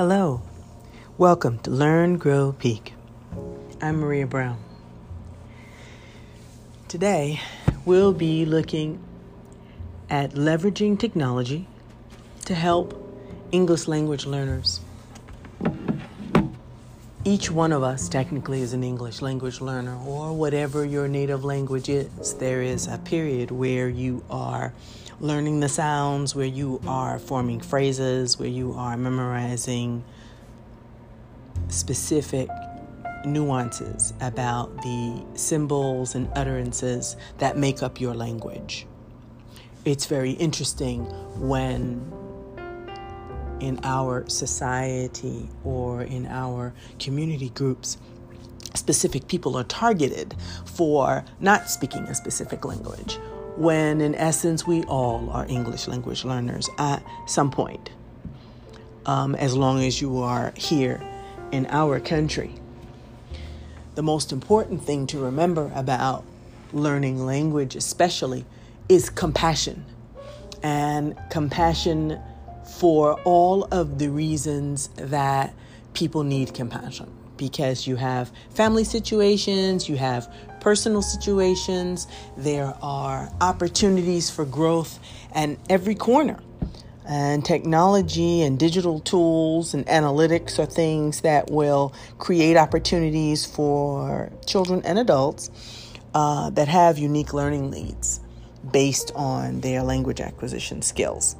Hello, welcome to Learn, Grow, Peak. I'm Maria Brown. Today, we'll be looking at leveraging technology to help English language learners. Each one of us technically is an English language learner, or whatever your native language is. There is a period where you are learning the sounds, where you are forming phrases, where you are memorizing specific nuances about the symbols and utterances that make up your language. It's very interesting when in our society or in our community groups, specific people are targeted for not speaking a specific language when in essence we all are English language learners at some point, um, as long as you are here in our country. The most important thing to remember about learning language, especially, is compassion. And compassion for all of the reasons that people need compassion because you have family situations, you have personal situations, there are opportunities for growth and every corner. And technology and digital tools and analytics are things that will create opportunities for children and adults uh, that have unique learning needs based on their language acquisition skills.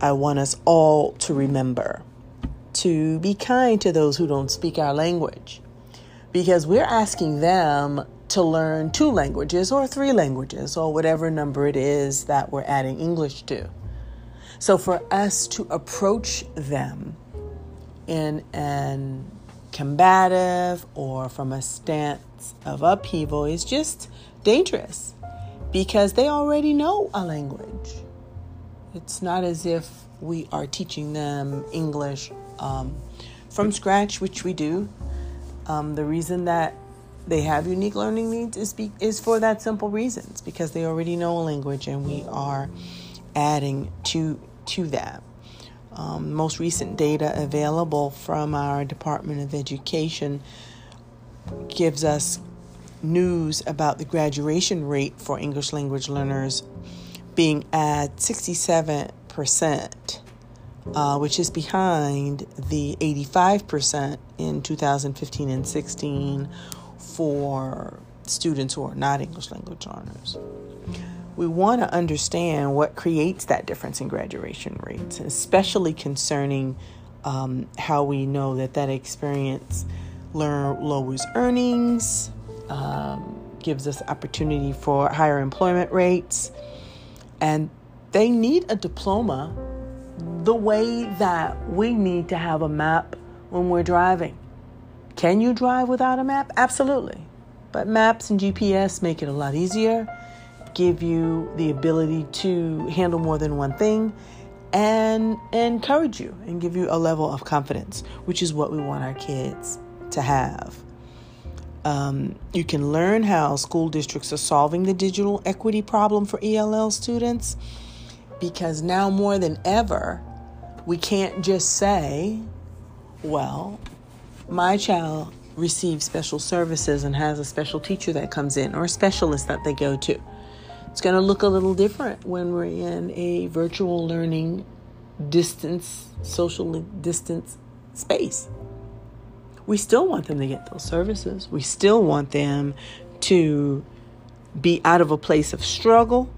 I want us all to remember to be kind to those who don't speak our language because we're asking them to learn two languages or three languages or whatever number it is that we're adding English to. So for us to approach them in an combative or from a stance of upheaval is just dangerous because they already know a language. It's not as if we are teaching them English um, from scratch, which we do. Um, the reason that they have unique learning needs is, be, is for that simple reason. It's because they already know a language and we are adding to, to that. Um, most recent data available from our Department of Education gives us news about the graduation rate for English language learners being at 67% uh, which is behind the 85% in 2015 and 16 for students who are not English language learners. We want to understand what creates that difference in graduation rates, especially concerning um, how we know that that experience lowers earnings, um, gives us opportunity for higher employment rates, and they need a diploma the way that we need to have a map when we're driving. Can you drive without a map? Absolutely. But maps and GPS make it a lot easier, give you the ability to handle more than one thing, and encourage you and give you a level of confidence, which is what we want our kids to have. Um, you can learn how school districts are solving the digital equity problem for ELL students because now more than ever, we can't just say, well, my child receives special services and has a special teacher that comes in or a specialist that they go to. It's going to look a little different when we're in a virtual learning distance, socially distance space. We still want them to get those services. We still want them to be out of a place of struggle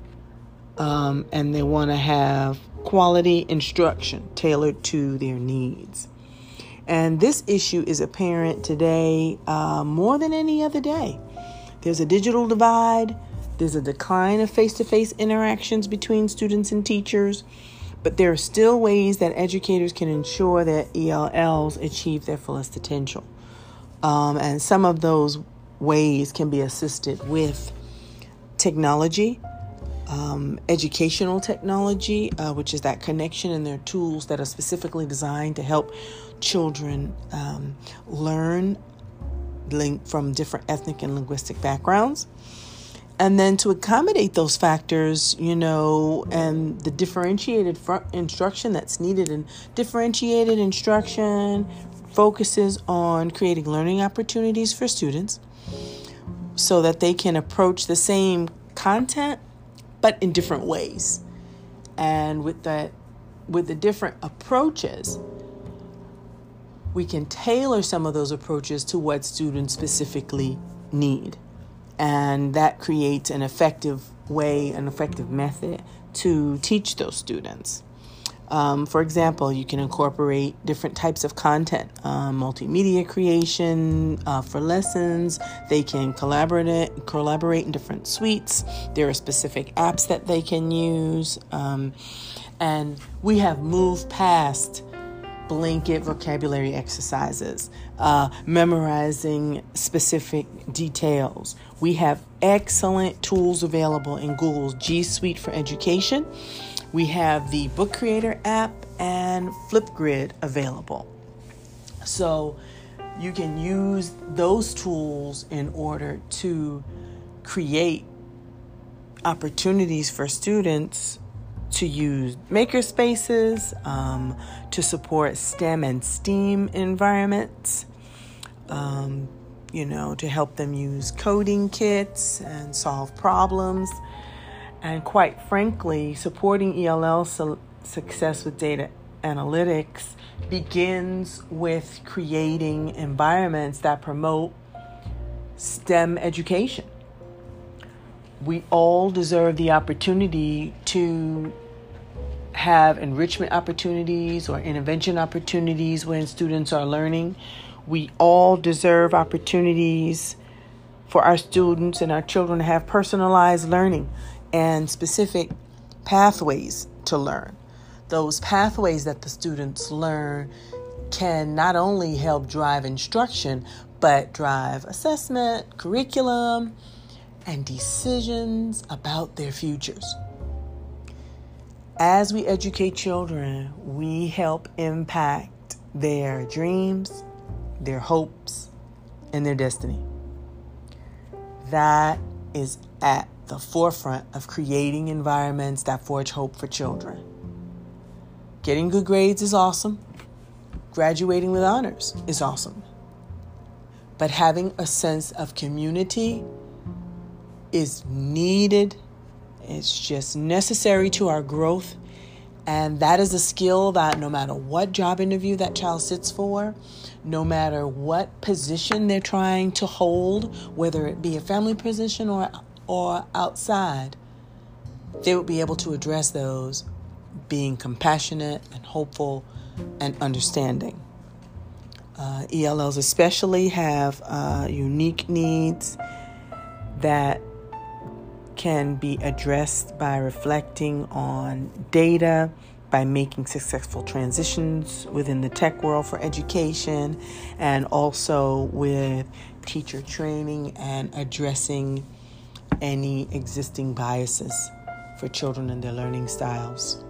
um, and they want to have quality instruction tailored to their needs. And this issue is apparent today uh, more than any other day. There's a digital divide, there's a decline of face to face interactions between students and teachers, but there are still ways that educators can ensure that ELLs achieve their fullest potential. Um, and some of those ways can be assisted with technology um, educational technology, uh, which is that connection and their tools that are specifically designed to help children um, learn from different ethnic and linguistic backgrounds. and then to accommodate those factors, you know, and the differentiated instruction that's needed, and differentiated instruction focuses on creating learning opportunities for students so that they can approach the same content but in different ways. And with that with the different approaches, we can tailor some of those approaches to what students specifically need. And that creates an effective way, an effective method to teach those students. Um, for example, you can incorporate different types of content, um, multimedia creation uh, for lessons. They can collaborate collaborate in different suites. There are specific apps that they can use, um, and we have moved past blanket vocabulary exercises, uh, memorizing specific details. We have excellent tools available in Google's G Suite for Education. We have the Book Creator app and Flipgrid available. So you can use those tools in order to create opportunities for students to use maker spaces, um, to support STEM and STEAM environments, um, you know, to help them use coding kits and solve problems. And quite frankly, supporting ELL su- success with data analytics begins with creating environments that promote STEM education we all deserve the opportunity to have enrichment opportunities or intervention opportunities when students are learning. We all deserve opportunities for our students and our children to have personalized learning and specific pathways to learn. Those pathways that the students learn can not only help drive instruction, but drive assessment, curriculum, and decisions about their futures. As we educate children, we help impact their dreams, their hopes, and their destiny. That is at the forefront of creating environments that forge hope for children. Getting good grades is awesome. Graduating with honors is awesome. But having a sense of community is needed, it's just necessary to our growth. And that is a skill that no matter what job interview that child sits for, no matter what position they're trying to hold, whether it be a family position or, or outside, they will be able to address those being compassionate and hopeful and understanding. Uh, ELLs especially have uh, unique needs that can be addressed by reflecting on data, by making successful transitions within the tech world for education, and also with teacher training and addressing any existing biases for children and their learning styles.